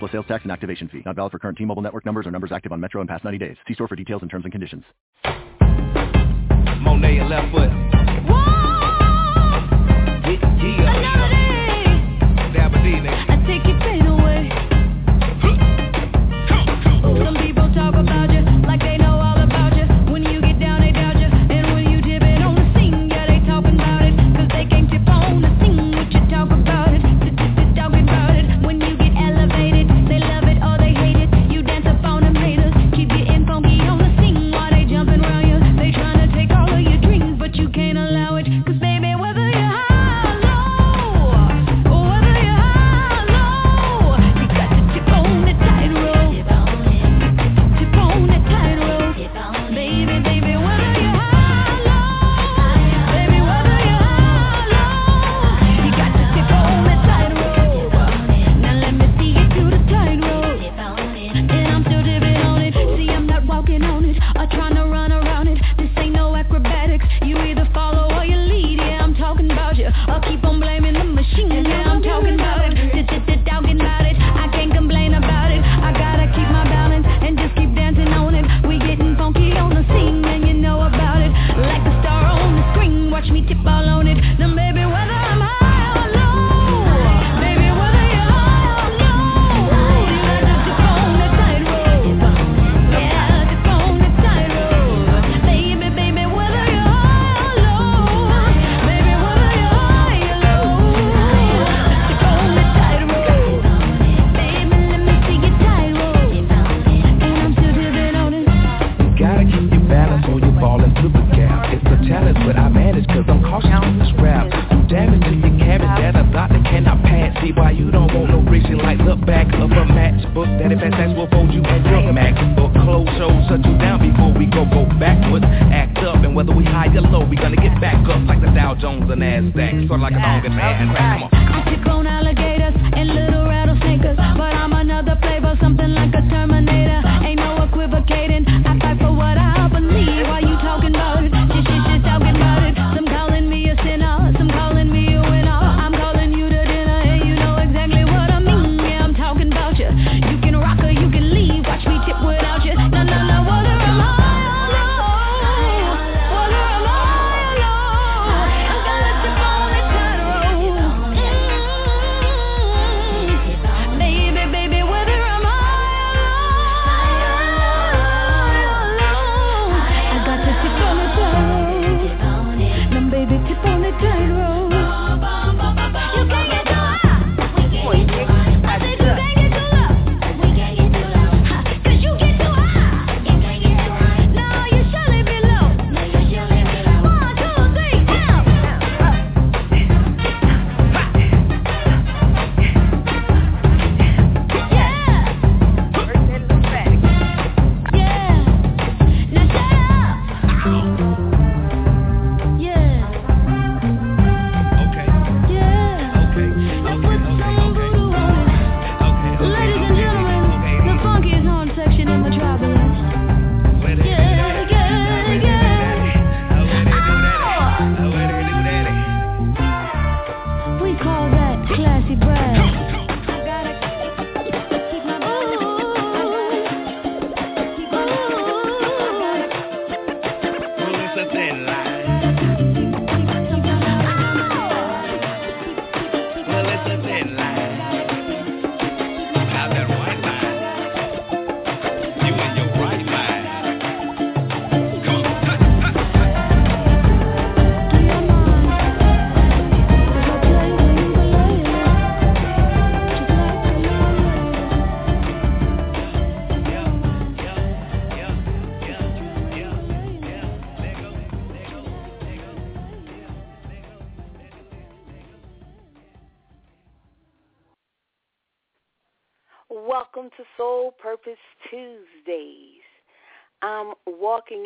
plus sales tax and activation fee. Not valid for current T-Mobile network numbers or numbers active on Metro in past 90 days. See store for details and terms and conditions. Monet left foot. Whoa!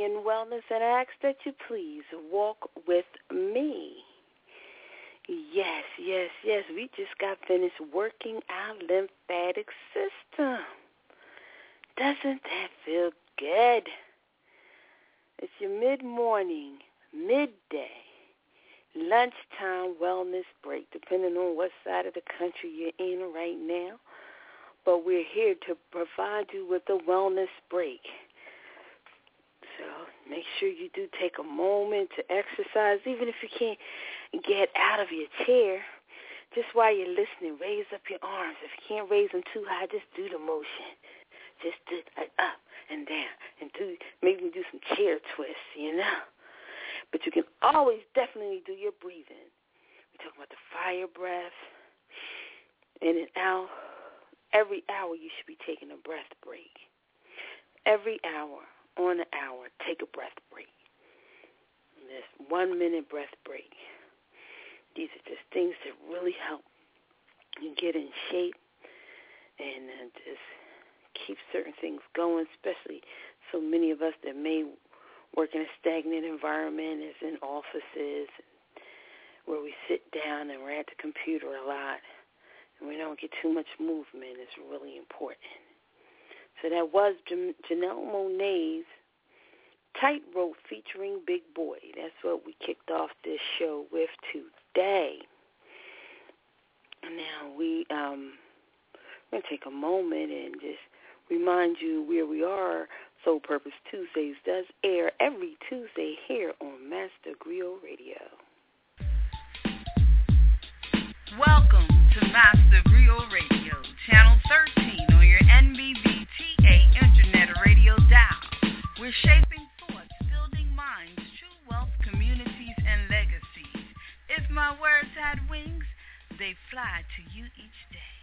In wellness and I ask that you please walk with me. Yes, yes, yes. We just got finished working our lymphatic system. Doesn't that feel good? It's your mid-morning, midday, lunchtime wellness break, depending on what side of the country you're in right now. But we're here to provide you with a wellness break. Make sure you do take a moment to exercise, even if you can't get out of your chair. Just while you're listening, raise up your arms. If you can't raise them too high, just do the motion. Just do like up and down and do maybe do some chair twists, you know. But you can always definitely do your breathing. We talk about the fire breath, in and out. Every hour you should be taking a breath break. Every hour on the hour, take a breath break. This one minute breath break. These are just things that really help you get in shape and uh, just keep certain things going, especially so many of us that may work in a stagnant environment as in offices where we sit down and we're at the computer a lot and we don't get too much movement is really important. So that was Janelle Monáe's Tightrope featuring Big Boi. That's what we kicked off this show with today. Now we um we're gonna take a moment and just remind you where we are. Soul Purpose Tuesdays does air every Tuesday here on Master Grill Radio. We're shaping thoughts, building minds, true wealth, communities, and legacies. If my words had wings, they fly to you each day.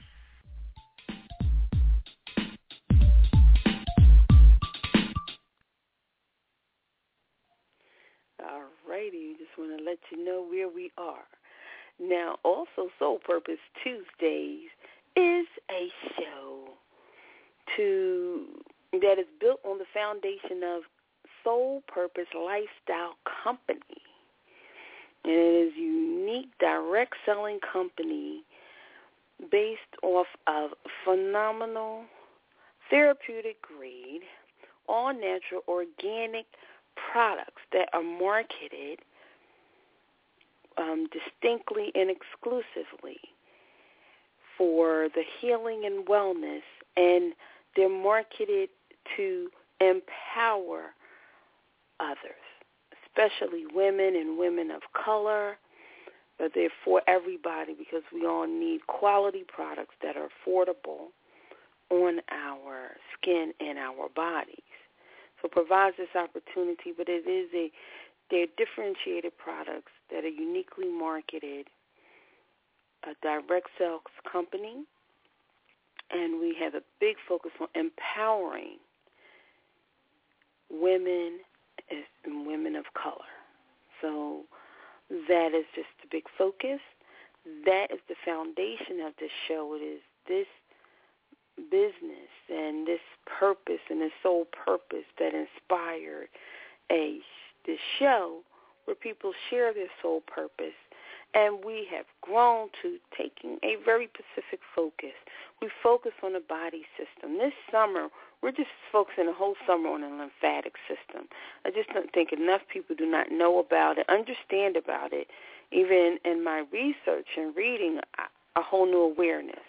All righty, just want to let you know where we are. Now, also Soul Purpose Tuesdays is a show to that is built on the foundation of Soul Purpose Lifestyle Company. And it is a unique direct selling company based off of phenomenal therapeutic grade, all natural organic products that are marketed um, distinctly and exclusively for the healing and wellness, and they're marketed to empower others, especially women and women of color. But they're for everybody because we all need quality products that are affordable on our skin and our bodies. So it provides this opportunity, but it is a they're differentiated products that are uniquely marketed, a direct sales company, and we have a big focus on empowering women and women of color. So that is just a big focus. That is the foundation of this show. It is this business and this purpose and this sole purpose that inspired a this show where people share their soul purpose. And we have grown to taking a very specific focus. We focus on the body system. This summer, we're just focusing the whole summer on the lymphatic system. I just don't think enough people do not know about it, understand about it. Even in my research and reading, a whole new awareness.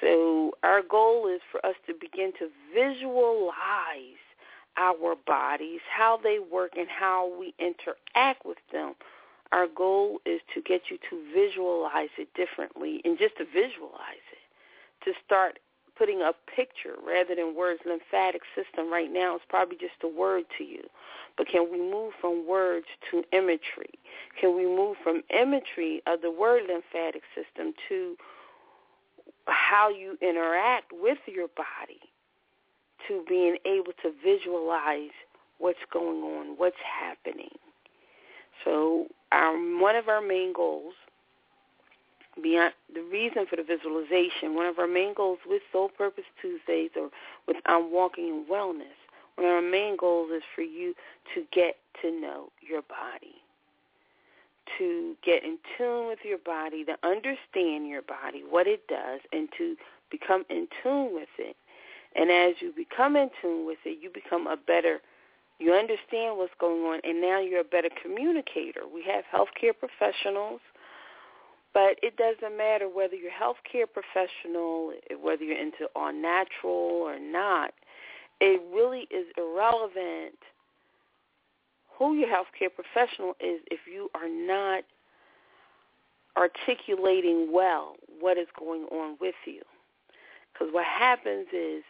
So our goal is for us to begin to visualize our bodies, how they work, and how we interact with them. Our goal is to get you to visualize it differently and just to visualize it, to start putting a picture rather than words. Lymphatic system right now is probably just a word to you. But can we move from words to imagery? Can we move from imagery of the word lymphatic system to how you interact with your body to being able to visualize what's going on, what's happening. So our, one of our main goals, beyond the reason for the visualization, one of our main goals with Soul Purpose Tuesdays or with I'm Walking in Wellness One of our main goals is for you to get to know your body, to get in tune with your body, to understand your body, what it does, and to become in tune with it. And as you become in tune with it, you become a better, you understand what's going on, and now you're a better communicator. We have healthcare professionals, but it doesn't matter whether you're a healthcare professional, whether you're into all natural or not. It really is irrelevant who your healthcare professional is if you are not articulating well what is going on with you. Because what happens is,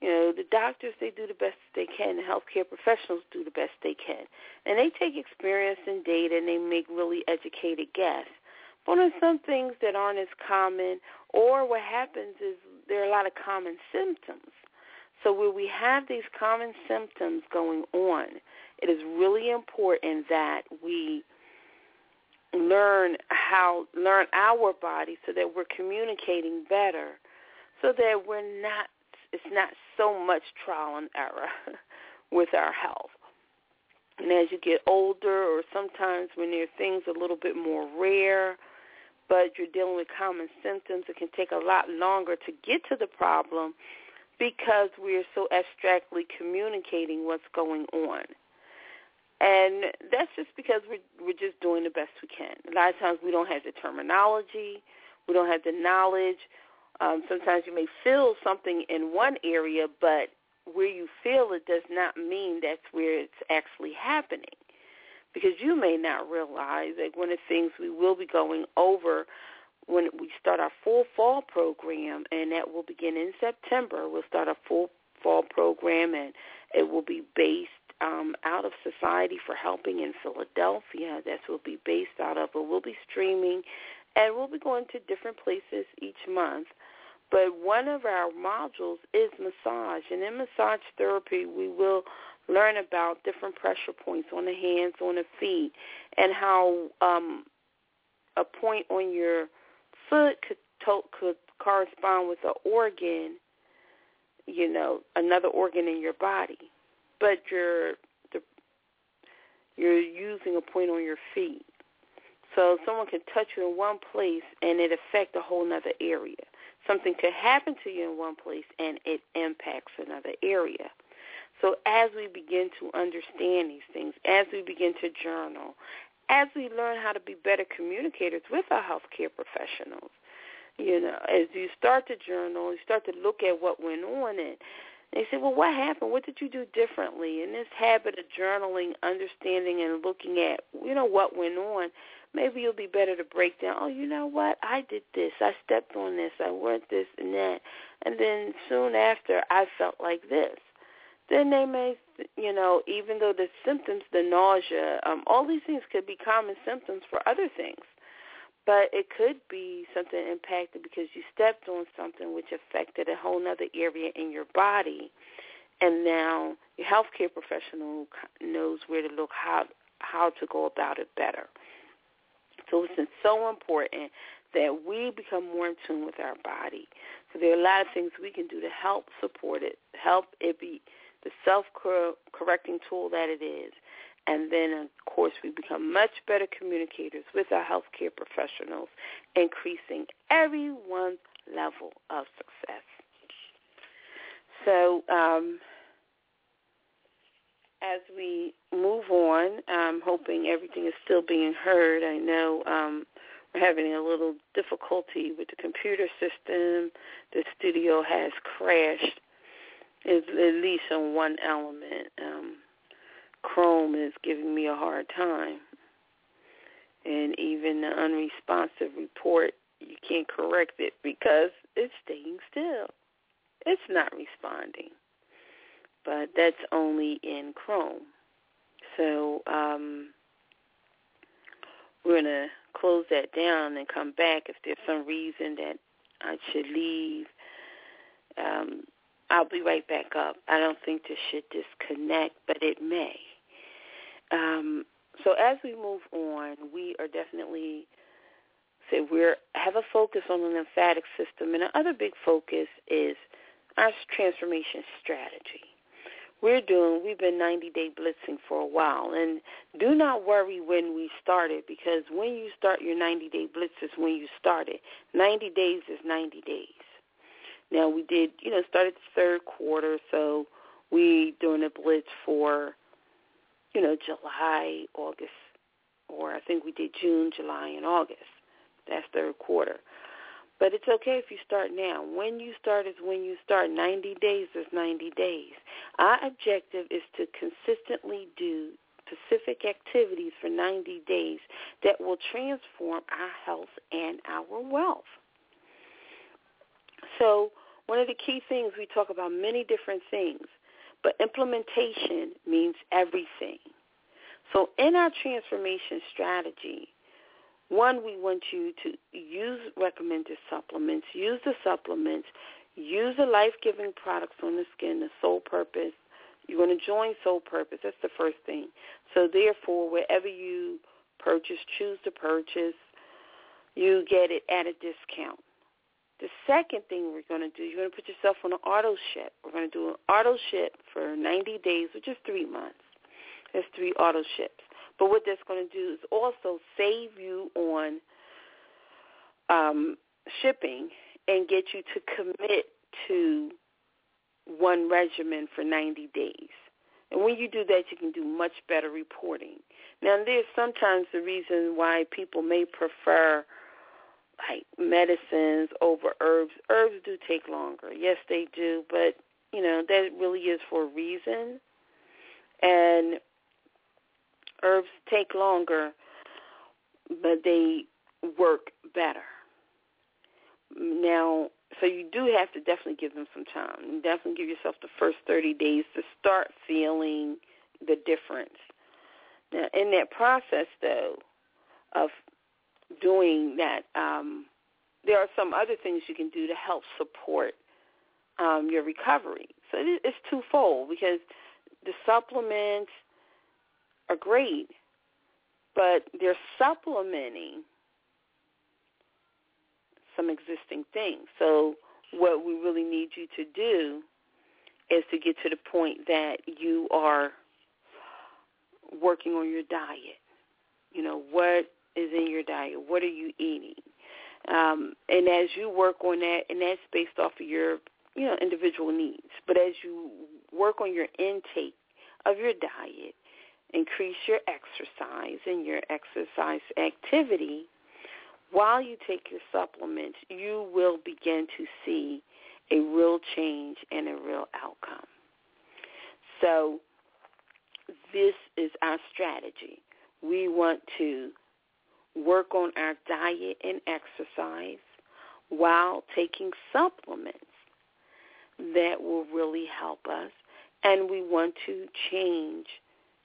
you know, the doctors, they do the best they can. The healthcare professionals do the best they can. And they take experience and data and they make really educated guess. But on some things that aren't as common, or what happens is there are a lot of common symptoms. So where we have these common symptoms going on, it is really important that we learn how learn our body so that we're communicating better so that we're not it's not so much trial and error with our health. And as you get older or sometimes when there are things a little bit more rare, but you're dealing with common symptoms, it can take a lot longer to get to the problem because we're so abstractly communicating what's going on. And that's just because we're we're just doing the best we can. A lot of times we don't have the terminology, we don't have the knowledge. Um, sometimes you may feel something in one area, but where you feel it does not mean that's where it's actually happening. Because you may not realize that one of the things we will be going over when we start our full fall program, and that will begin in September. We'll start our full fall program, and it will be based um, out of Society for Helping in Philadelphia. That's what we'll be based out of. But we'll be streaming, and we'll be going to different places each month. But one of our modules is massage, and in massage therapy, we will learn about different pressure points on the hands, on the feet, and how um, a point on your foot could to- could correspond with an organ, you know, another organ in your body, but you're you're using a point on your feet. So someone can touch you in one place and it affect a whole other area. Something could happen to you in one place and it impacts another area. So as we begin to understand these things, as we begin to journal, as we learn how to be better communicators with our healthcare professionals, you know, as you start to journal, you start to look at what went on and they say, well, what happened? What did you do differently? And this habit of journaling, understanding, and looking at, you know, what went on, maybe you'll be better to break down, oh, you know what? I did this. I stepped on this. I went this and that. And then soon after, I felt like this. Then they may, you know, even though the symptoms, the nausea, um, all these things could be common symptoms for other things. But it could be something impacted because you stepped on something which affected a whole other area in your body, and now your healthcare professional knows where to look how how to go about it better. So it's so important that we become more in tune with our body. So there are a lot of things we can do to help support it, help it be the self-correcting tool that it is. And then, of course, we become much better communicators with our healthcare professionals, increasing everyone's level of success. So um, as we move on, I'm hoping everything is still being heard. I know um, we're having a little difficulty with the computer system. The studio has crashed, at least on one element. Um, Chrome is giving me a hard time. And even the unresponsive report, you can't correct it because it's staying still. It's not responding. But that's only in Chrome. So um, we're going to close that down and come back if there's some reason that I should leave. Um, I'll be right back up. I don't think this should disconnect, but it may. Um, so as we move on, we are definitely say we're have a focus on the lymphatic system, and another big focus is our transformation strategy. We're doing, we've been 90 day blitzing for a while. And do not worry when we started because when you start your 90 day blitz is when you started. 90 days is 90 days. Now we did, you know, started the third quarter, so we doing a blitz for, you know, July, August, or I think we did June, July, and August. That's third quarter. But it's okay if you start now. When you start is when you start. 90 days is 90 days. Our objective is to consistently do specific activities for 90 days that will transform our health and our wealth. So one of the key things, we talk about many different things, but implementation means everything. So in our transformation strategy, one, we want you to use recommended supplements, use the supplements, use the life-giving products on the skin, the sole Purpose. You're going to join sole Purpose. That's the first thing. So therefore, wherever you purchase, choose to purchase, you get it at a discount. The second thing we're going to do, you're going to put yourself on an auto ship. We're going to do an auto ship for 90 days, which is three months. There's three auto ships. But what that's going to do is also save you on um, shipping and get you to commit to one regimen for 90 days. And when you do that, you can do much better reporting. Now, there's sometimes the reason why people may prefer like medicines over herbs. Herbs do take longer. Yes, they do, but you know that really is for a reason. And herbs take longer, but they work better. Now, so you do have to definitely give them some time. Definitely give yourself the first 30 days to start feeling the difference. Now, in that process, though, of doing that, um, there are some other things you can do to help support um, your recovery. So it's twofold because the supplements are great, but they're supplementing some existing things. So what we really need you to do is to get to the point that you are working on your diet. You know, what is in your diet? What are you eating? Um, and as you work on that, and that's based off of your, you know, individual needs. But as you work on your intake of your diet, increase your exercise and your exercise activity, while you take your supplements, you will begin to see a real change and a real outcome. So this is our strategy. We want to work on our diet and exercise while taking supplements that will really help us. And we want to change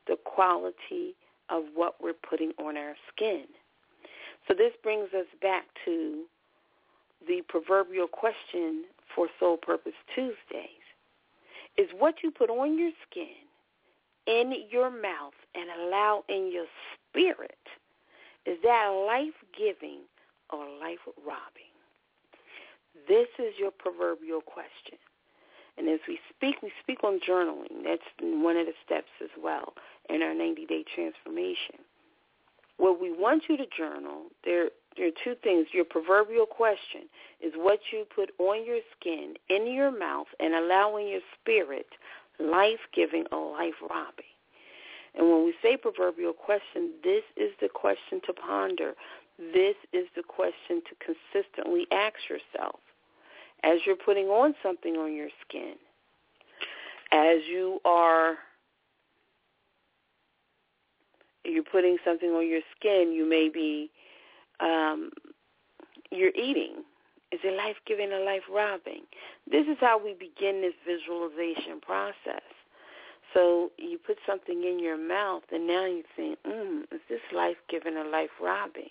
the quality of what we're putting on our skin. So this brings us back to the proverbial question for Soul Purpose Tuesdays. Is what you put on your skin, in your mouth, and allow in your spirit, is that life-giving or life-robbing? This is your proverbial question. And as we speak, we speak on journaling. That's one of the steps as well in our 90-day transformation. What we want you to journal, there, there are two things. Your proverbial question is what you put on your skin, in your mouth, and allowing your spirit life-giving or life-robbing. And when we say proverbial question, this is the question to ponder. This is the question to consistently ask yourself as you're putting on something on your skin, as you are you're putting something on your skin, you may be um, you're eating. Is it life giving or life robbing? This is how we begin this visualization process. So you put something in your mouth, and now you think, mm, is this life giving or life robbing?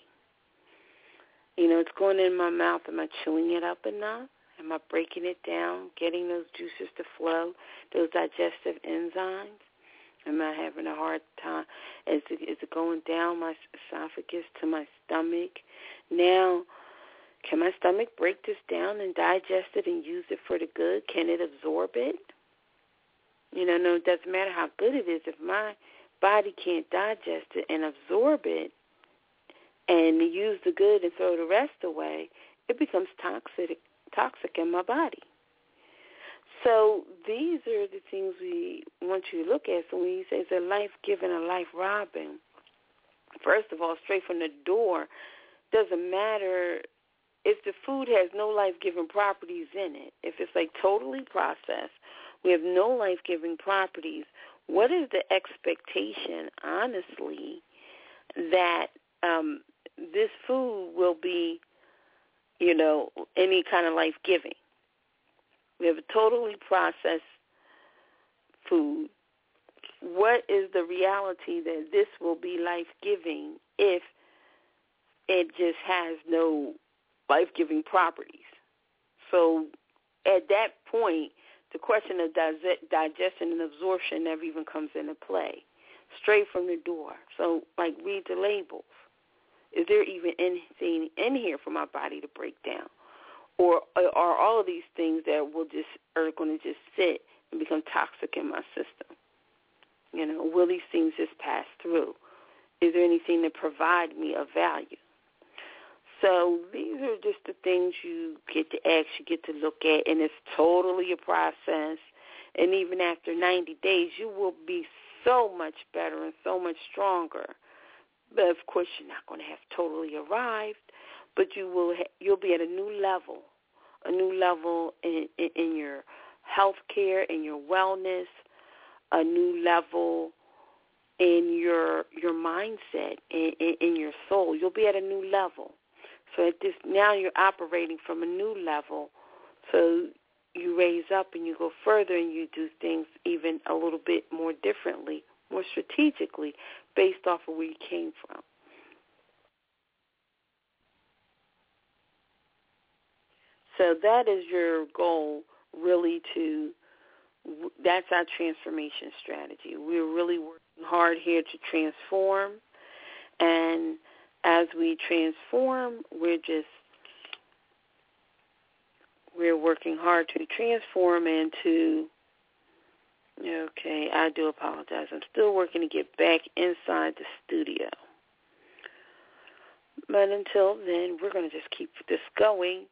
You know, it's going in my mouth. Am I chewing it up enough? Am I breaking it down, getting those juices to flow, those digestive enzymes? Am I having a hard time? Is it, is it going down my esophagus to my stomach? Now, can my stomach break this down and digest it and use it for the good? Can it absorb it? You know, no, it doesn't matter how good it is if my body can't digest it and absorb it and use the good and throw the rest away, it becomes toxic toxic in my body. So these are the things we want you to look at. So when you say it's a life giving, a life robbing, first of all, straight from the door, doesn't matter if the food has no life giving properties in it. If it's like totally processed, we have no life giving properties. What is the expectation, honestly, that um, this food will be, you know, any kind of life giving? We have a totally processed food. What is the reality that this will be life giving if it just has no life giving properties? So at that point, the question of digestion and absorption never even comes into play. Straight from the door. So, like, read the labels. Is there even anything in here for my body to break down? Or uh, are all of these things that will just are going to just sit and become toxic in my system? You know, will these things just pass through? Is there anything to provide me of value? So these are just the things you get to ask, you get to look at, and it's totally a process. And even after 90 days, you will be so much better and so much stronger. But of course, you're not going to have totally arrived, but you will. Ha- you'll be at a new level, a new level in, in, in your health care, in your wellness, a new level in your your mindset, in, in, in your soul. You'll be at a new level. So at this now you're operating from a new level. So you raise up and you go further and you do things even a little bit more differently, more strategically, based off of where you came from. So that is your goal, really to, that's our transformation strategy. We're really working hard here to transform. And as we transform, we're just, we're working hard to transform and to Okay, I do apologize. I'm still working to get back inside the studio. But until then, we're going to just keep this going.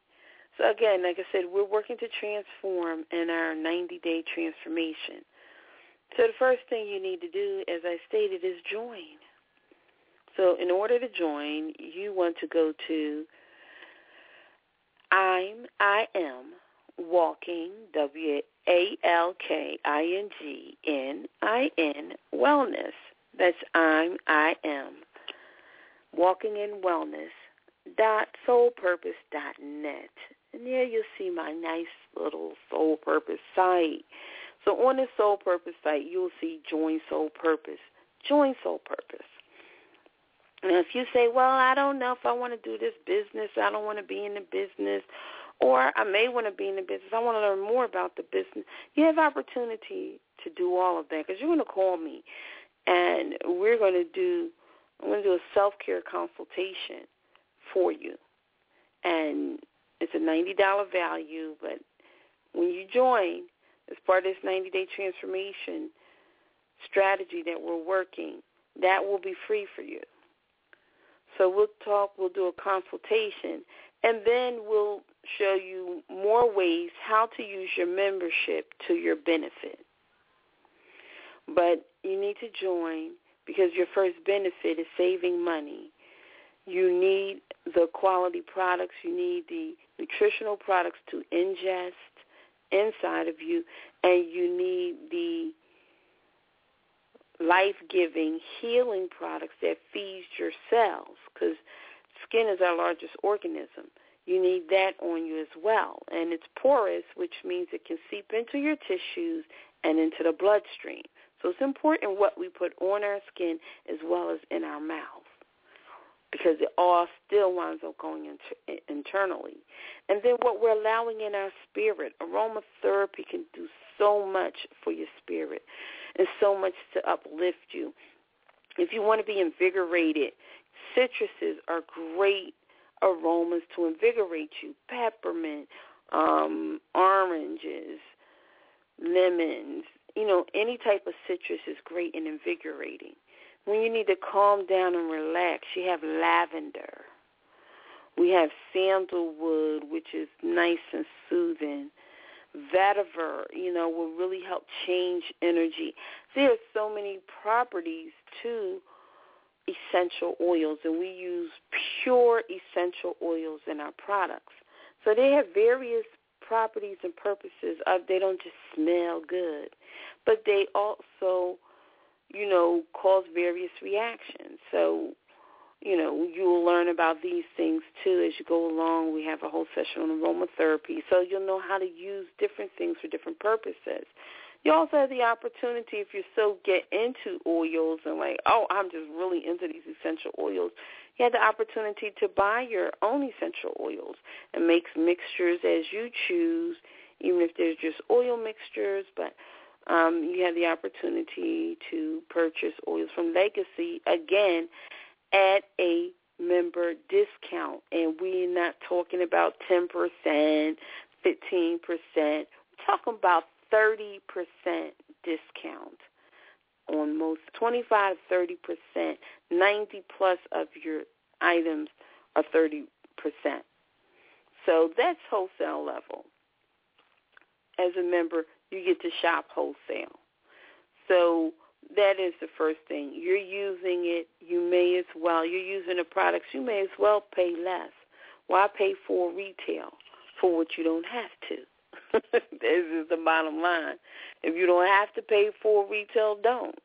So again, like I said, we're working to transform in our 90-day transformation. So the first thing you need to do, as I stated, is join. So in order to join, you want to go to I'm I am walking W A L K I N G N I N wellness. That's I'm I am walking in wellness dot soulpurpose dot net. And there you'll see my nice little soul purpose site. So on the soul purpose site you'll see join soul purpose. Join soul purpose. And if you say, well, I don't know if I want to do this business, I don't want to be in the business, or I may want to be in the business. I want to learn more about the business. You have opportunity to do all of that because you're going to call me, and we're going to do. I'm going to do a self-care consultation for you, and it's a ninety dollar value. But when you join, as part of this ninety-day transformation strategy that we're working, that will be free for you. So we'll talk. We'll do a consultation, and then we'll show you more ways how to use your membership to your benefit. But you need to join because your first benefit is saving money. You need the quality products, you need the nutritional products to ingest inside of you, and you need the life-giving healing products that feeds your cells because skin is our largest organism you need that on you as well. And it's porous, which means it can seep into your tissues and into the bloodstream. So it's important what we put on our skin as well as in our mouth because it all still winds up going inter- internally. And then what we're allowing in our spirit, aromatherapy can do so much for your spirit and so much to uplift you. If you want to be invigorated, citruses are great aromas to invigorate you. Peppermint, um, oranges, lemons, you know, any type of citrus is great and invigorating. When you need to calm down and relax, you have lavender. We have sandalwood, which is nice and soothing. Vetiver, you know, will really help change energy. There are so many properties to essential oils, and we use pure essential oils in our products. So they have various properties and purposes. Of, they don't just smell good, but they also, you know, cause various reactions. So you know, you'll learn about these things too as you go along. We have a whole session on aromatherapy, so you'll know how to use different things for different purposes. You also have the opportunity if you so get into oils and like, oh, I'm just really into these essential oils. You have the opportunity to buy your own essential oils and make mixtures as you choose, even if there's just oil mixtures. But um, you have the opportunity to purchase oils from Legacy again at a member discount. And we're not talking about 10%, 15%. We're talking about 30% discount on most 25 30 percent 90 plus of your items are 30 percent so that's wholesale level as a member you get to shop wholesale so that is the first thing. You're using it, you may as well. You're using the products, you may as well pay less. Why pay for retail for what you don't have to? this is the bottom line. If you don't have to pay for retail, don't.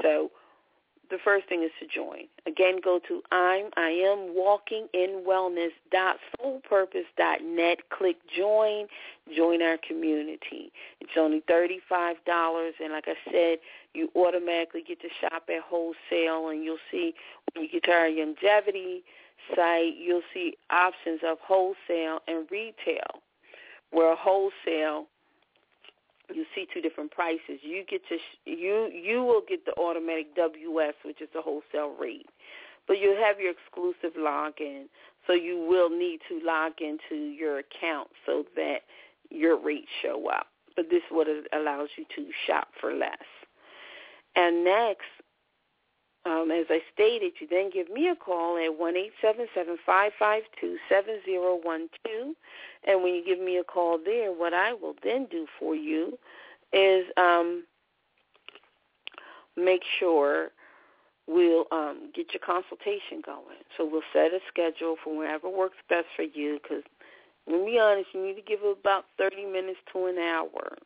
So the first thing is to join. Again, go to I'm I am walking in wellness dot soulpurpose dot net. Click join. Join our community. It's only thirty five dollars, and like I said, you automatically get to shop at wholesale, and you'll see when you get to our Youngevity site, you'll see options of wholesale and retail. Where wholesale you see two different prices. You get to you you will get the automatic WS, which is the wholesale rate, but you have your exclusive login. So you will need to log into your account so that your rates show up. But this is what it allows you to shop for less. And next, um, as I stated, you then give me a call at one eight seven seven five five two seven zero one two, and when you give me a call there, what I will then do for you is um, make sure we'll um, get your consultation going. So we'll set a schedule for wherever works best for you. Because, to be honest, you need to give about thirty minutes to an hour,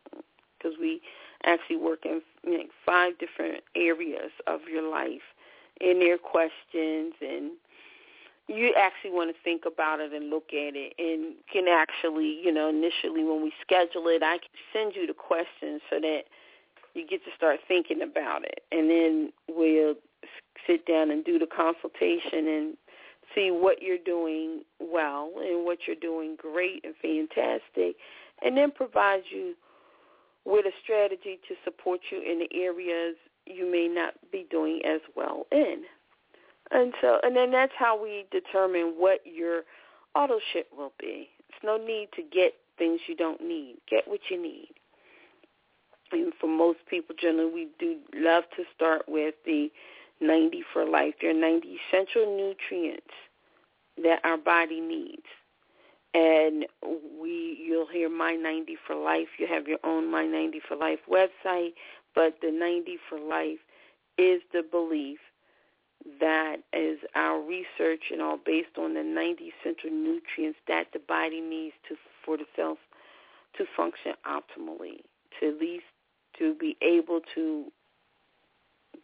because we actually work in know, five different areas of your life in their questions and you actually want to think about it and look at it and can actually, you know, initially when we schedule it, I can send you the questions so that you get to start thinking about it. And then we'll sit down and do the consultation and see what you're doing well and what you're doing great and fantastic and then provide you with a strategy to support you in the areas you may not be doing as well in. And so, and then that's how we determine what your auto ship will be. It's no need to get things you don't need. Get what you need. And for most people, generally, we do love to start with the 90 for life. There are 90 essential nutrients that our body needs. And we, you'll hear My 90 for Life. You have your own My 90 for Life website, but the 90 for Life is the belief that is our research and all based on the 90 central nutrients that the body needs to for the cells to function optimally, to at least to be able to.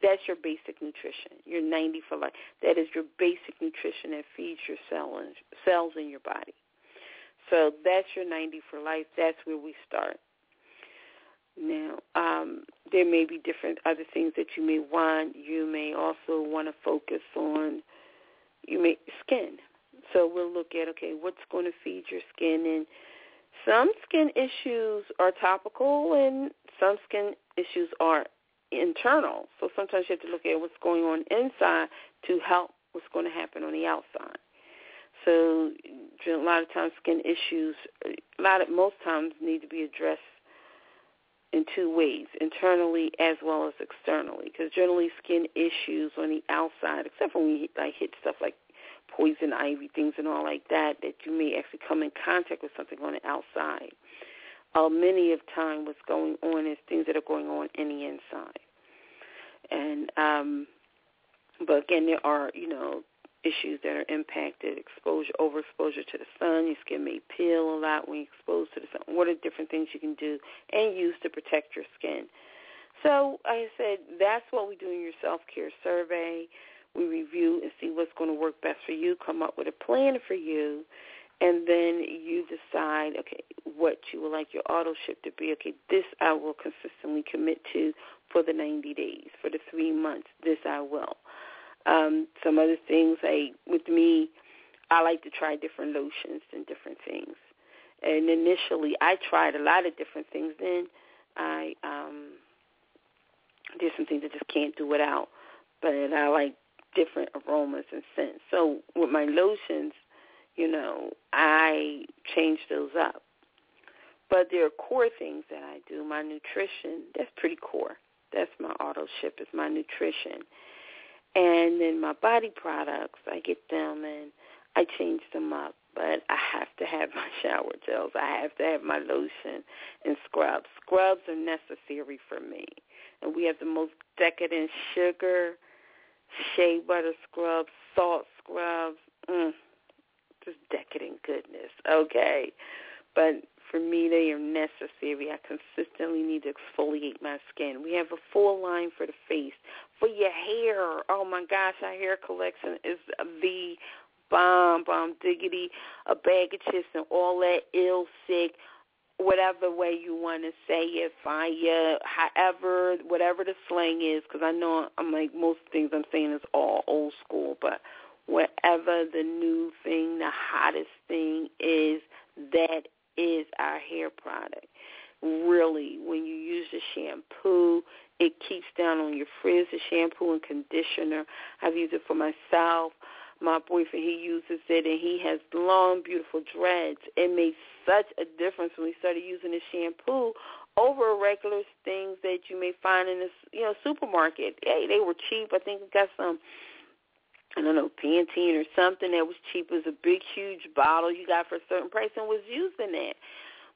That's your basic nutrition. Your 90 for life. That is your basic nutrition that feeds your cell and, cells in your body. So that's your 90 for life. That's where we start. Now, um, there may be different other things that you may want. You may also want to focus on you may skin. So we'll look at okay, what's going to feed your skin, and some skin issues are topical, and some skin issues are internal. So sometimes you have to look at what's going on inside to help what's going to happen on the outside. So a lot of times skin issues, a lot of most times need to be addressed in two ways, internally as well as externally. Because generally, skin issues on the outside, except for when you like hit stuff like poison ivy, things and all like that, that you may actually come in contact with something on the outside. Uh, many of time, what's going on is things that are going on in the inside. And um, but again, there are you know issues that are impacted, exposure, overexposure to the sun. Your skin may peel a lot when you're exposed to the sun. What are different things you can do and use to protect your skin? So like I said, that's what we do in your self-care survey. We review and see what's going to work best for you, come up with a plan for you, and then you decide, okay, what you would like your auto ship to be. Okay, this I will consistently commit to for the 90 days, for the three months. This I will. Um, some other things, like with me, I like to try different lotions and different things. And initially, I tried a lot of different things. Then I um, there's some things I just can't do without. But I like different aromas and scents. So with my lotions, you know, I change those up. But there are core things that I do. My nutrition, that's pretty core. That's my auto ship is my nutrition. And then my body products, I get them and I change them up. But I have to have my shower gels. I have to have my lotion and scrubs. Scrubs are necessary for me. And we have the most decadent sugar, shea butter scrubs, salt scrubs. Mm, just decadent goodness, okay? But for me, they are necessary. I consistently need to exfoliate my skin. We have a full line for the face. For your hair, oh my gosh, our hair collection is the bomb, bomb diggity, a bag of chips and all that ill sick, whatever way you want to say it, fire, however, whatever the slang is, because I know I'm like most things I'm saying is all old school, but whatever the new thing, the hottest thing is, that is our hair product. Really, when you use the shampoo, it keeps down on your frizz, the shampoo and conditioner. I've used it for myself. My boyfriend, he uses it, and he has long, beautiful dreads. It made such a difference when we started using the shampoo over regular things that you may find in this, you know, supermarket. Hey, they were cheap. I think we got some I don't know, Pantene or something that was cheap. It was a big, huge bottle you got for a certain price and was using it.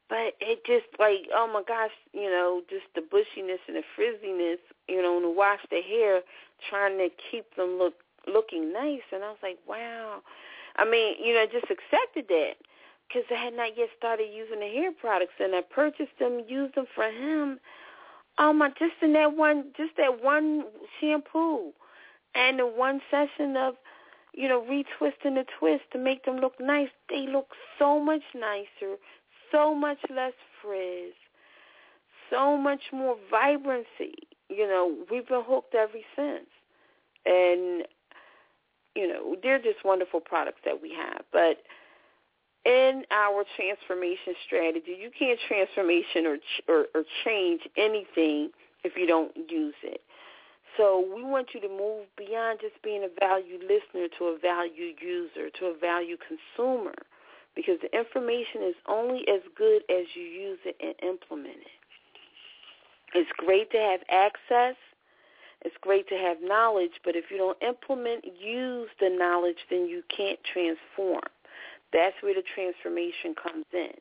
But it just like, oh my gosh, you know, just the bushiness and the frizziness, you know, to wash the hair, trying to keep them look looking nice. And I was like, wow. I mean, you know, I just accepted that because I had not yet started using the hair products, and I purchased them, used them for him. Um, oh my, just in that one, just that one shampoo and the one session of, you know, retwisting the twist to make them look nice, they look so much nicer, so much less frizz, so much more vibrancy. You know, we've been hooked ever since. And, you know, they're just wonderful products that we have. But in our transformation strategy, you can't transformation or, or, or change anything if you don't use it. So we want you to move beyond just being a value listener to a value user, to a value consumer, because the information is only as good as you use it and implement it. It's great to have access. It's great to have knowledge, but if you don't implement, use the knowledge, then you can't transform. That's where the transformation comes in.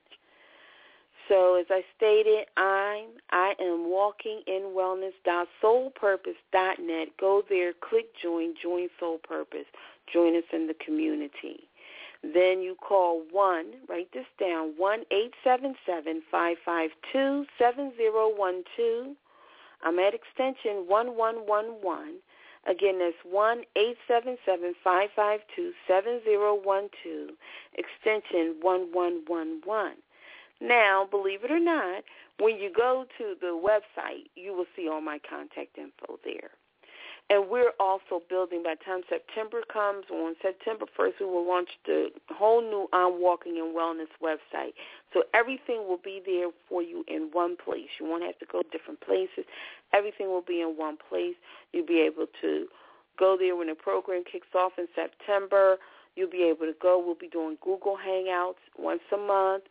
So as I stated, I'm I am walking in wellness.soulpurpose.net. Go there, click join, join Soul Purpose. Join us in the community. Then you call one, write this down, one eight seven seven five five two seven zero one two. I'm at extension one one one one. Again, that's one eight seven seven five five two seven zero one two, extension one one one one. Now, believe it or not, when you go to the website, you will see all my contact info there. And we're also building, by the time September comes, on September 1st, we will launch the whole new I'm Walking In Wellness website. So everything will be there for you in one place. You won't have to go different places. Everything will be in one place. You'll be able to go there when the program kicks off in September. You'll be able to go. We'll be doing Google Hangouts once a month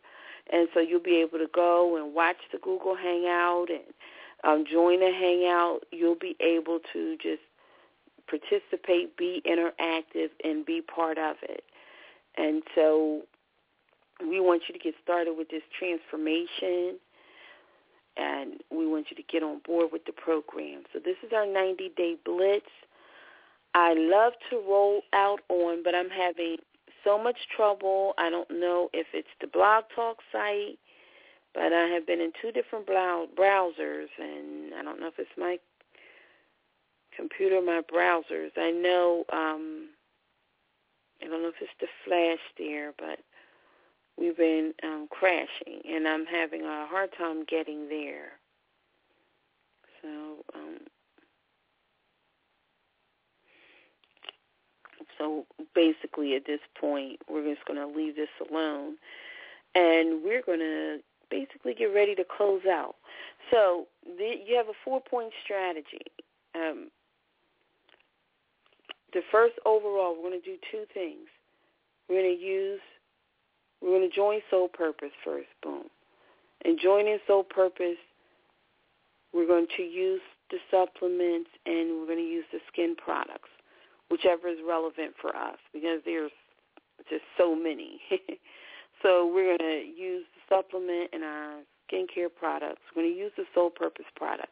And so you'll be able to go and watch the Google Hangout and um, join the Hangout. You'll be able to just participate, be interactive, and be part of it. And so we want you to get started with this transformation and we want you to get on board with the program. So this is our 90-day blitz. I love to roll out on, but I'm having so much trouble. I don't know if it's the Blog Talk site, but I have been in two different browsers, and I don't know if it's my computer, or my browsers. I know, um, I don't know if it's the flash there, but we've been um, crashing, and I'm having a hard time getting there. So, um, so basically, at this point, we're just going to leave this alone, and we're going to basically get ready to close out. So, the, you have a four-point strategy. Um, the first overall, we're going to do two things. We're going to use we're going to join Soul Purpose first. Boom. And joining Soul Purpose, we're going to use the supplements and we're going to use the skin products, whichever is relevant for us because there's just so many. so we're going to use the supplement and our skincare products. We're going to use the Soul Purpose products.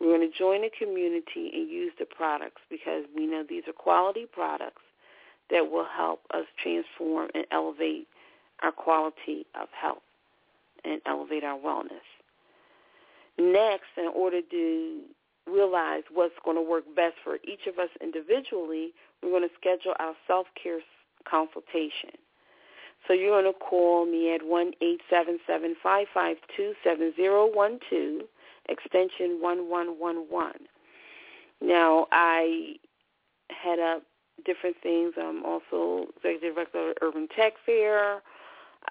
We're going to join the community and use the products because we know these are quality products that will help us transform and elevate our quality of health and elevate our wellness. Next, in order to realize what's going to work best for each of us individually, we're going to schedule our self-care consultation. So you're going to call me at one eight seven seven five five two seven zero one two, extension 1111. Now, I head up different things. I'm also executive director of Urban Tech Fair.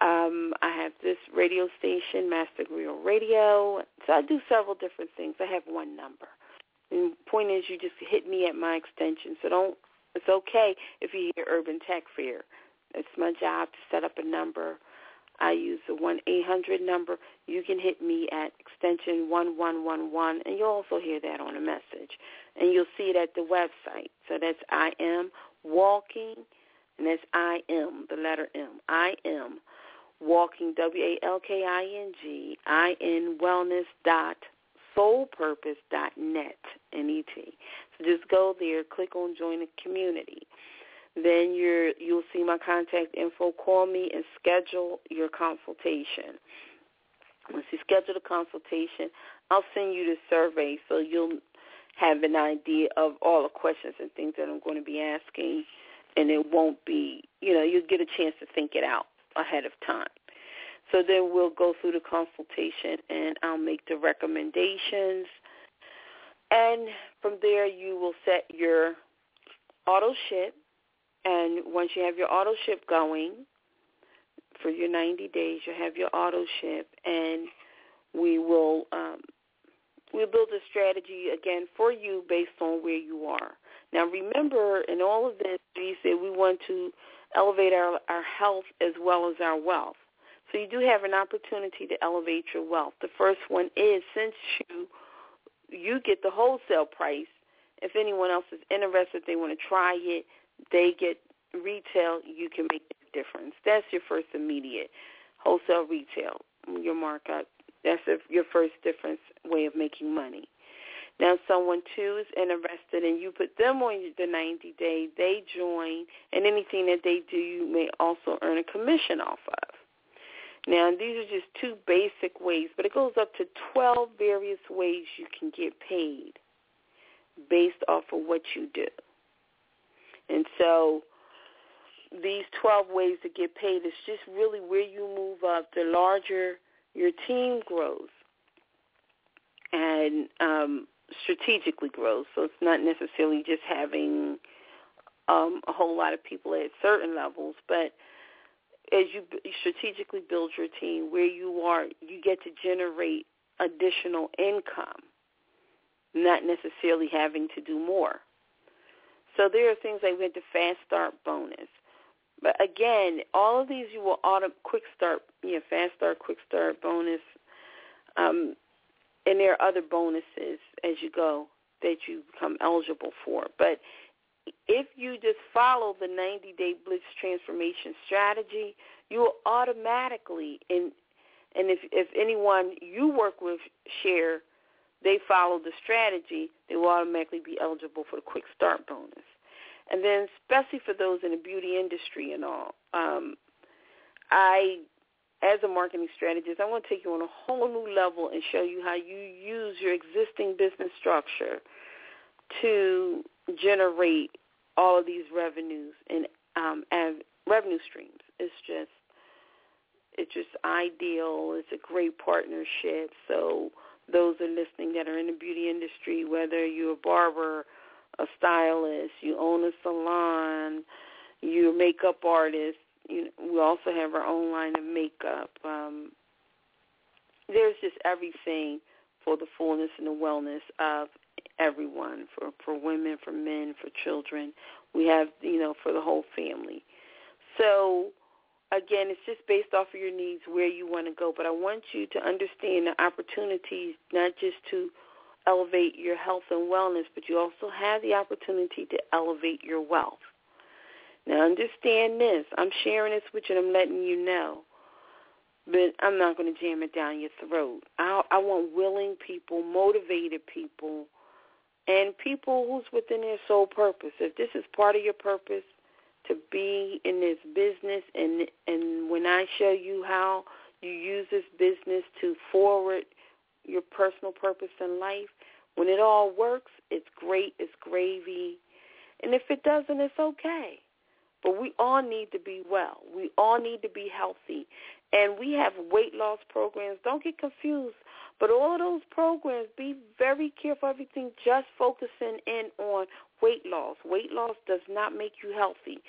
Um, I have this radio station, Master Griot Radio. So I do several different things. I have one number. And the point is you just hit me at my extension. So don't it's okay if you hear Urban Tech Fair. It's my job to set up a number. I use the 1-800 number. You can hit me at extension 1111, and you'll also hear that on a message. And you'll see it at the website. So that's I am walking, and that's I am, the letter M. I am walking, W-A-L-K-I-N-G, I-N wellness dot soulpurpose dot net, N-E-T. So just go there, click on join the community. Then you're, you'll see my contact info. Call me and schedule your consultation. Once you schedule the consultation, I'll send you the survey so you'll have an idea of all the questions and things that I'm going to be asking, and it won't be, you know, you'll get a chance to think it out ahead of time. So then we'll go through the consultation and I'll make the recommendations. And from there you will set your auto ship. And once you have your auto ship going for your 90 days, you'll have your auto ship and we will um, we'll build a strategy again for you based on where you are. Now remember, in all of this, we said we want to elevate our, our health as well as our wealth. So you do have an opportunity to elevate your wealth. The first one is since you you get the wholesale price, if anyone else is interested, they want to try it, they get retail, you can make a difference. That's your first immediate wholesale retail, your markup. That's your first difference way of making money. Now, someone too is interested, and you put them on the 90 day. They join, and anything that they do, you may also earn a commission off of. Now, these are just two basic ways, but it goes up to 12 various ways you can get paid based off of what you do. And so these 12 ways to get paid is just really where you move up, the larger your team grows. And um, strategically grows. So it's not necessarily just having um, a whole lot of people at certain levels, but as you strategically build your team, where you are, you get to generate additional income, not necessarily having to do more. So there are things like we had the fast start bonus. But again, all of these you will auto quick start, you know, fast start, quick start bonus, um, and there are other bonuses as you go that you become eligible for. But if you just follow the 90 day blitz transformation strategy, you will automatically and and if if anyone you work with share they follow the strategy, they will automatically be eligible for the quick start bonus. And then especially for those in the beauty industry and all, um, I as a marketing strategist, I want to take you on a whole new level and show you how you use your existing business structure to generate all of these revenues and um, and revenue streams. It's just it's just ideal. It's a great partnership. So those are listening that are in the beauty industry, whether you're a barber, a stylist, you own a salon, you're a makeup artist. You know, we also have our own line of makeup. Um, there's just everything for the fullness and the wellness of everyone, for for women, for men, for children. We have, you know, for the whole family. So again, it's just based off of your needs where you want to go. But I want you to understand the opportunities, not just to elevate your health and wellness, but you also have the opportunity to elevate your wealth. Now, understand this. I'm sharing this with you and I'm letting you know. But I'm not going to jam it down your throat. I, I want willing people, motivated people, and people who's within their sole purpose. If this is part of your purpose, to be in this business and and when I show you how you use this business to forward your personal purpose in life, when it all works, it's great, it's gravy. And if it doesn't, it's okay. But we all need to be well. We all need to be healthy. And we have weight loss programs. Don't get confused. But all those programs, be very careful everything just focusing in on weight loss. Weight loss does not make you healthy.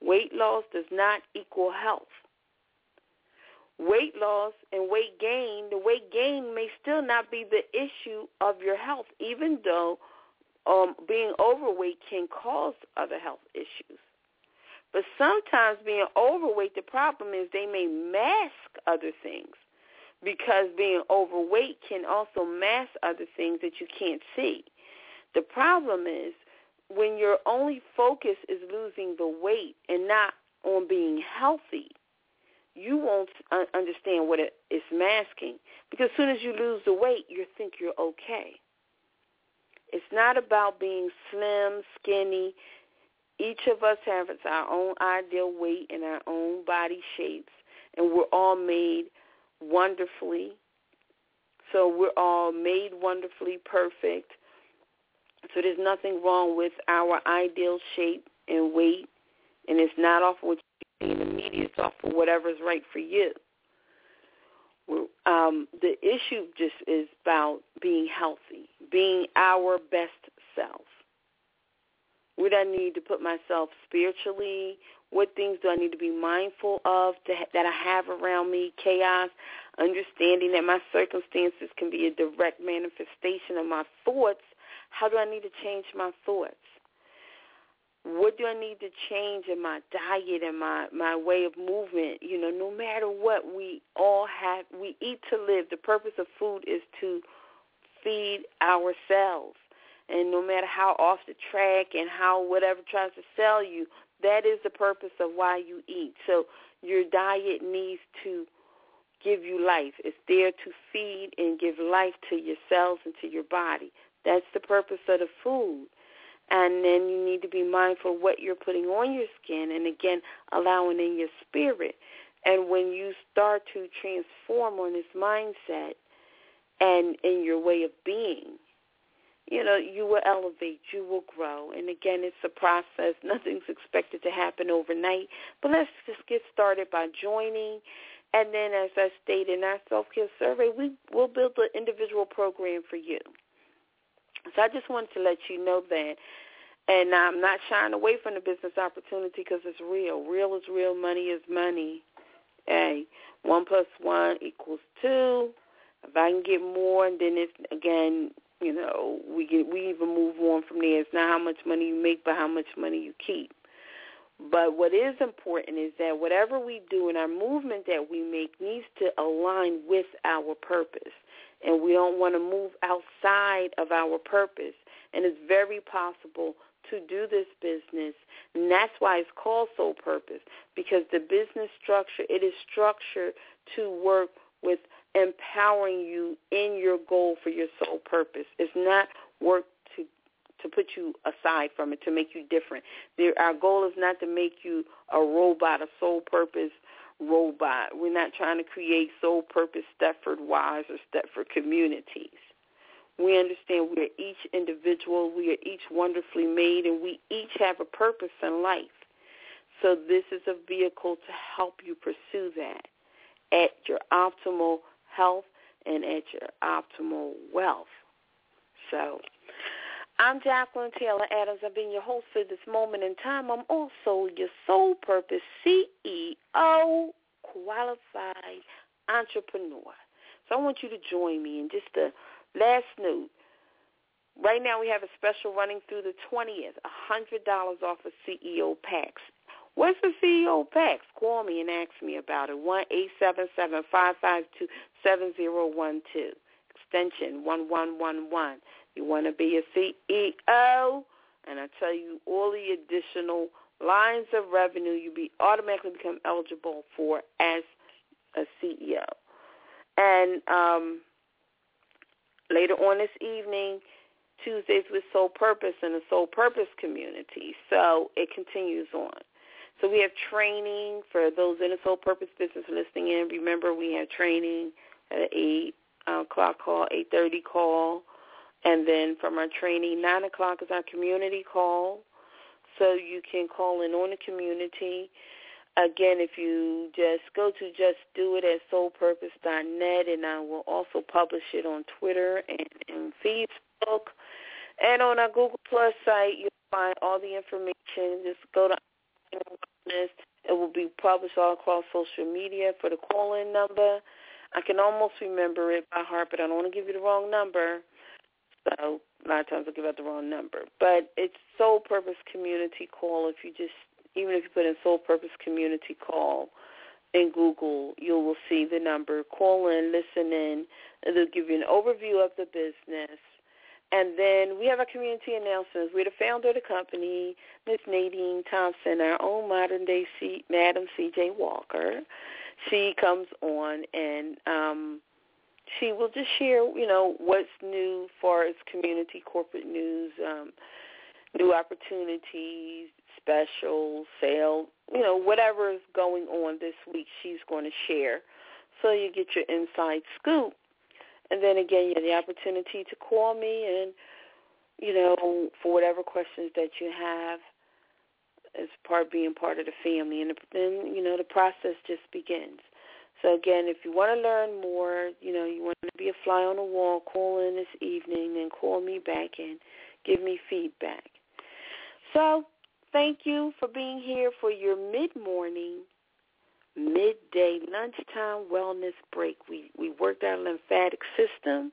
Weight loss does not equal health. Weight loss and weight gain, the weight gain may still not be the issue of your health, even though um, being overweight can cause other health issues. But sometimes being overweight, the problem is they may mask other things because being overweight can also mask other things that you can't see. The problem is when your only focus is losing the weight and not on being healthy, you won't understand what it is masking. Because as soon as you lose the weight, you think you're okay. It's not about being slim, skinny. Each of us has our own ideal weight and our own body shapes, and we're all made wonderfully. So we're all made wonderfully perfect so there's nothing wrong with our ideal shape and weight, and it's not off of what you see in the media. It's off of whatever's right for you. Um, the issue just is about being healthy, being our best self. Would I need to put myself spiritually? What things do I need to be mindful of to, that I have around me? Chaos, understanding that my circumstances can be a direct manifestation of my thoughts how do I need to change my thoughts? What do I need to change in my diet and my my way of movement? You know, no matter what, we all have we eat to live. The purpose of food is to feed ourselves. And no matter how off the track and how whatever tries to sell you, that is the purpose of why you eat. So your diet needs to give you life. It's there to feed and give life to your cells and to your body. That's the purpose of the food. And then you need to be mindful what you're putting on your skin and again allowing in your spirit. And when you start to transform on this mindset and in your way of being, you know, you will elevate, you will grow. And again, it's a process. Nothing's expected to happen overnight. But let's just get started by joining. And then as I stated in our self-care survey, we will build an individual program for you. So I just wanted to let you know that. And I'm not shying away from the business opportunity because it's real. Real is real. Money is money. Hey, one plus one equals two. If I can get more, and then it's again, you know, we can we even move on from there. It's not how much money you make, but how much money you keep. But what is important is that whatever we do and our movement that we make needs to align with our purpose. And we don't want to move outside of our purpose. And it's very possible to do this business. And that's why it's called Soul Purpose, because the business structure, it is structured to work with empowering you in your goal for your sole purpose. It's not work to to put you aside from it, to make you different. There, our goal is not to make you a robot, a Soul Purpose robot. We're not trying to create Soul Purpose Stepford wives or Stepford communities. We understand we are each individual, we are each wonderfully made, and we each have a purpose in life. So this is a vehicle to help you pursue that at your optimal health and at your optimal wealth. So I'm Jacqueline Taylor Adams. I've been your host for this moment in time. I'm also your Soul Purpose CEO, qualified entrepreneur. So I want you to join me in just a last note. Right now we have a special running through the 20th, $100 off of CEO packs. What's the CEO packs? Call me and ask me about it. One eight seven seven five five two seven zero one two, extension 1111. You want to be a CEO, and I tell you all the additional lines of revenue you be automatically become eligible for as a CEO. And um, later on this evening, Tuesdays with Soul Purpose and the Soul Purpose community. So it continues on. So we have training for those in the Soul Purpose business listening in. Remember, we have training at an 8 uh, o'clock call, 8.30 call. And then from our training, 9 o'clock is our community call. So you can call in on the community. Again, if you just go to just do it at soulpurpose.net, and I will also publish it on Twitter and, and Facebook. And on our Google Plus site, you'll find all the information. Just go to it will be published all across social media for the call-in number. I can almost remember it by heart, but I don't want to give you the wrong number. So a lot of times I give out the wrong number. But it's Soul Purpose Community Call. If you just, even if you put in Soul Purpose Community Call in Google, you will see the number. Call in, listen in. It'll give you an overview of the business. And then we have our community announcements. We're the founder of the company, Miss Nadine Thompson, our own modern-day C- Madam C.J. Walker. She comes on and um, she will just share, you know, what's new as far as community corporate news, um, new opportunities, specials, sale, you know, whatever is going on this week, she's going to share. So you get your inside scoop. And then again, you have the opportunity to call me and, you know, for whatever questions that you have as part being part of the family. And then, you know, the process just begins. So again, if you want to learn more, you know, you want to be a fly on the wall, call in this evening and call me back and give me feedback. So thank you for being here for your mid-morning, midday, lunchtime wellness break. We, we worked our lymphatic system.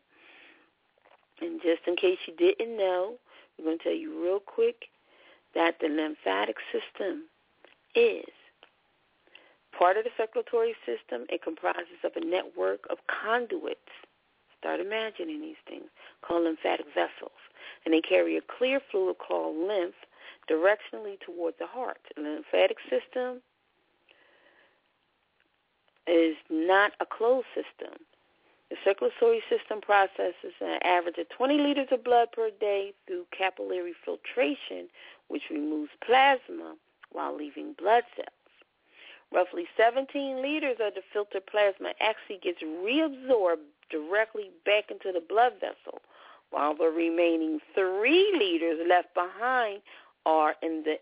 And just in case you didn't know, we're going to tell you real quick that the lymphatic system is part of the circulatory system. It comprises of a network of conduits. Start imagining these things called lymphatic vessels. And they carry a clear fluid called lymph directionally toward the heart. The lymphatic system is not a closed system. The circulatory system processes an average of 20 liters of blood per day through capillary filtration, which removes plasma while leaving blood cells. Roughly 17 liters of the filtered plasma actually gets reabsorbed directly back into the blood vessel, while the remaining 3 liters left behind are in the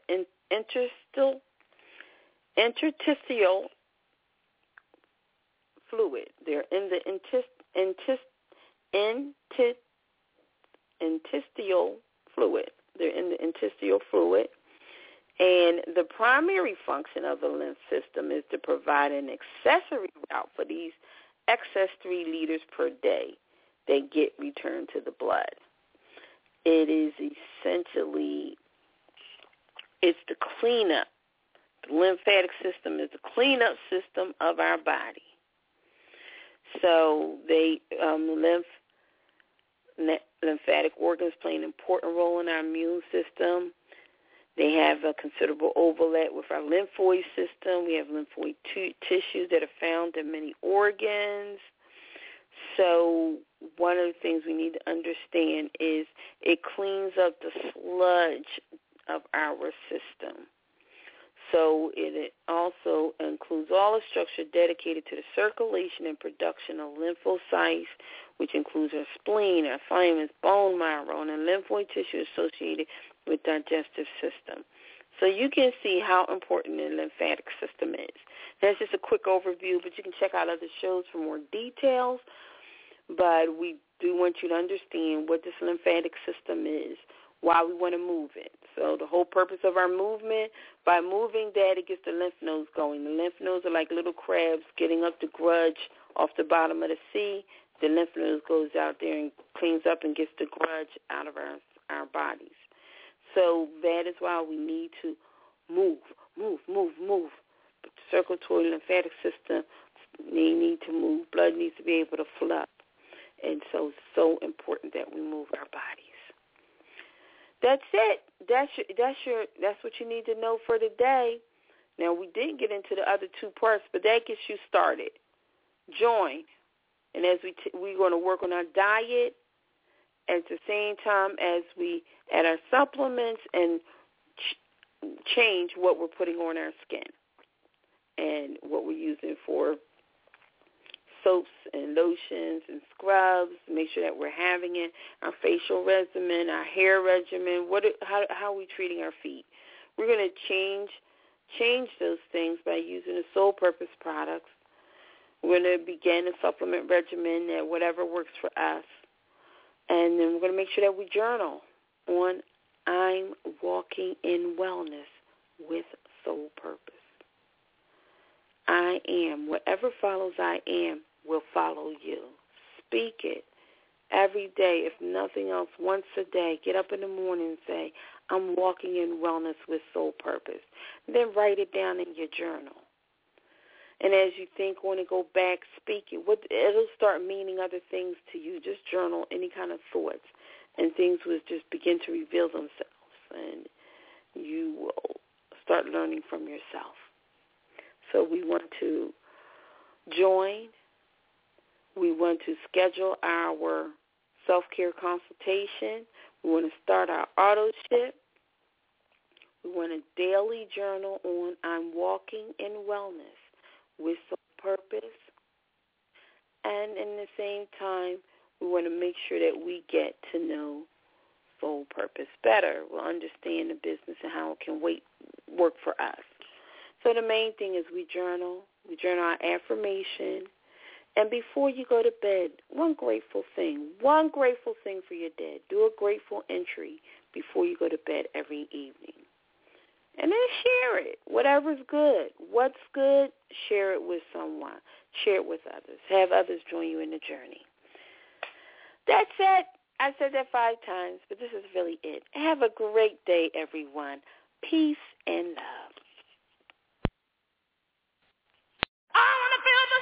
interstitial, interstitial fluid. They're in the intest, intest, interstitial fluid. They're in the interstitial fluid. And the primary function of the lymph system is to provide an accessory route for these excess 3 liters per day that get returned to the blood. It is essentially, it's the cleanup The lymphatic system is the cleanup system of our body. So they um, lymph lymphatic organs play an important role in our immune system. They have a considerable overlap with our lymphoid system. We have lymphoid t- tissues that are found in many organs. So one of the things we need to understand is it cleans up the sludge of our system. So it also includes all the structure dedicated to the circulation and production of lymphocytes, which includes our spleen, our thymus, bone marrow, and the lymphoid tissue associated with digestive system. So you can see how important the lymphatic system is. That's just a quick overview, but you can check out other shows for more details. But we do want you to understand what this lymphatic system is, why we want to move it. So the whole purpose of our movement, by moving that, it gets the lymph nodes going. The lymph nodes are like little crabs getting up the grudge off the bottom of the sea. The lymph nodes goes out there and cleans up and gets the grudge out of our our bodies. So that is why we need to move, move, move, move. The circulatory lymphatic system they need to move. Blood needs to be able to flow. And so it's so important that we move our bodies. That's it. That's your, that's your that's what you need to know for today. Now we didn't get into the other two parts, but that gets you started. Join, and as we t- we're going to work on our diet at the same time as we add our supplements and ch- change what we're putting on our skin and what we're using for soaps and lotions and scrubs. Make sure that we're having it. Our facial regimen, our hair regimen. What? How? How are we treating our feet? We're going to change change those things by using the Soul Purpose products. We're going to begin a supplement regimen that whatever works for us. And then we're going to make sure that we journal on I'm walking in wellness with soul purpose. I am. Whatever follows I am will follow you. Speak it every day, if nothing else, once a day. Get up in the morning and say, I'm walking in wellness with soul purpose. then write it down in your journal. And as you think on it, go back, speak it. What it'll start meaning other things to you. Just journal any kind of thoughts, and things will just begin to reveal themselves, and you will start learning from yourself. So we want to join. We want to schedule our self-care consultation. We want to start our auto ship. We want a daily journal on I'm walking in wellness with some purpose. And in the same time, we want to make sure that we get to know soul purpose better. We'll understand the business and how it can wait, work for us. So the main thing is we journal. We journal our affirmation. And before you go to bed, one grateful thing, one grateful thing for your dead. Do a grateful entry before you go to bed every evening. And then share it. Whatever's good. What's good, share it with someone. Share it with others. Have others join you in the journey. That's it. I said that five times, but this is really it. Have a great day, everyone. Peace and love. I wanna feel the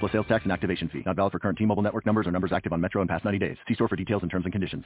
Plus sales tax and activation fee. Not valid for current T-Mobile network numbers or numbers active on Metro in past 90 days. See store for details and terms and conditions.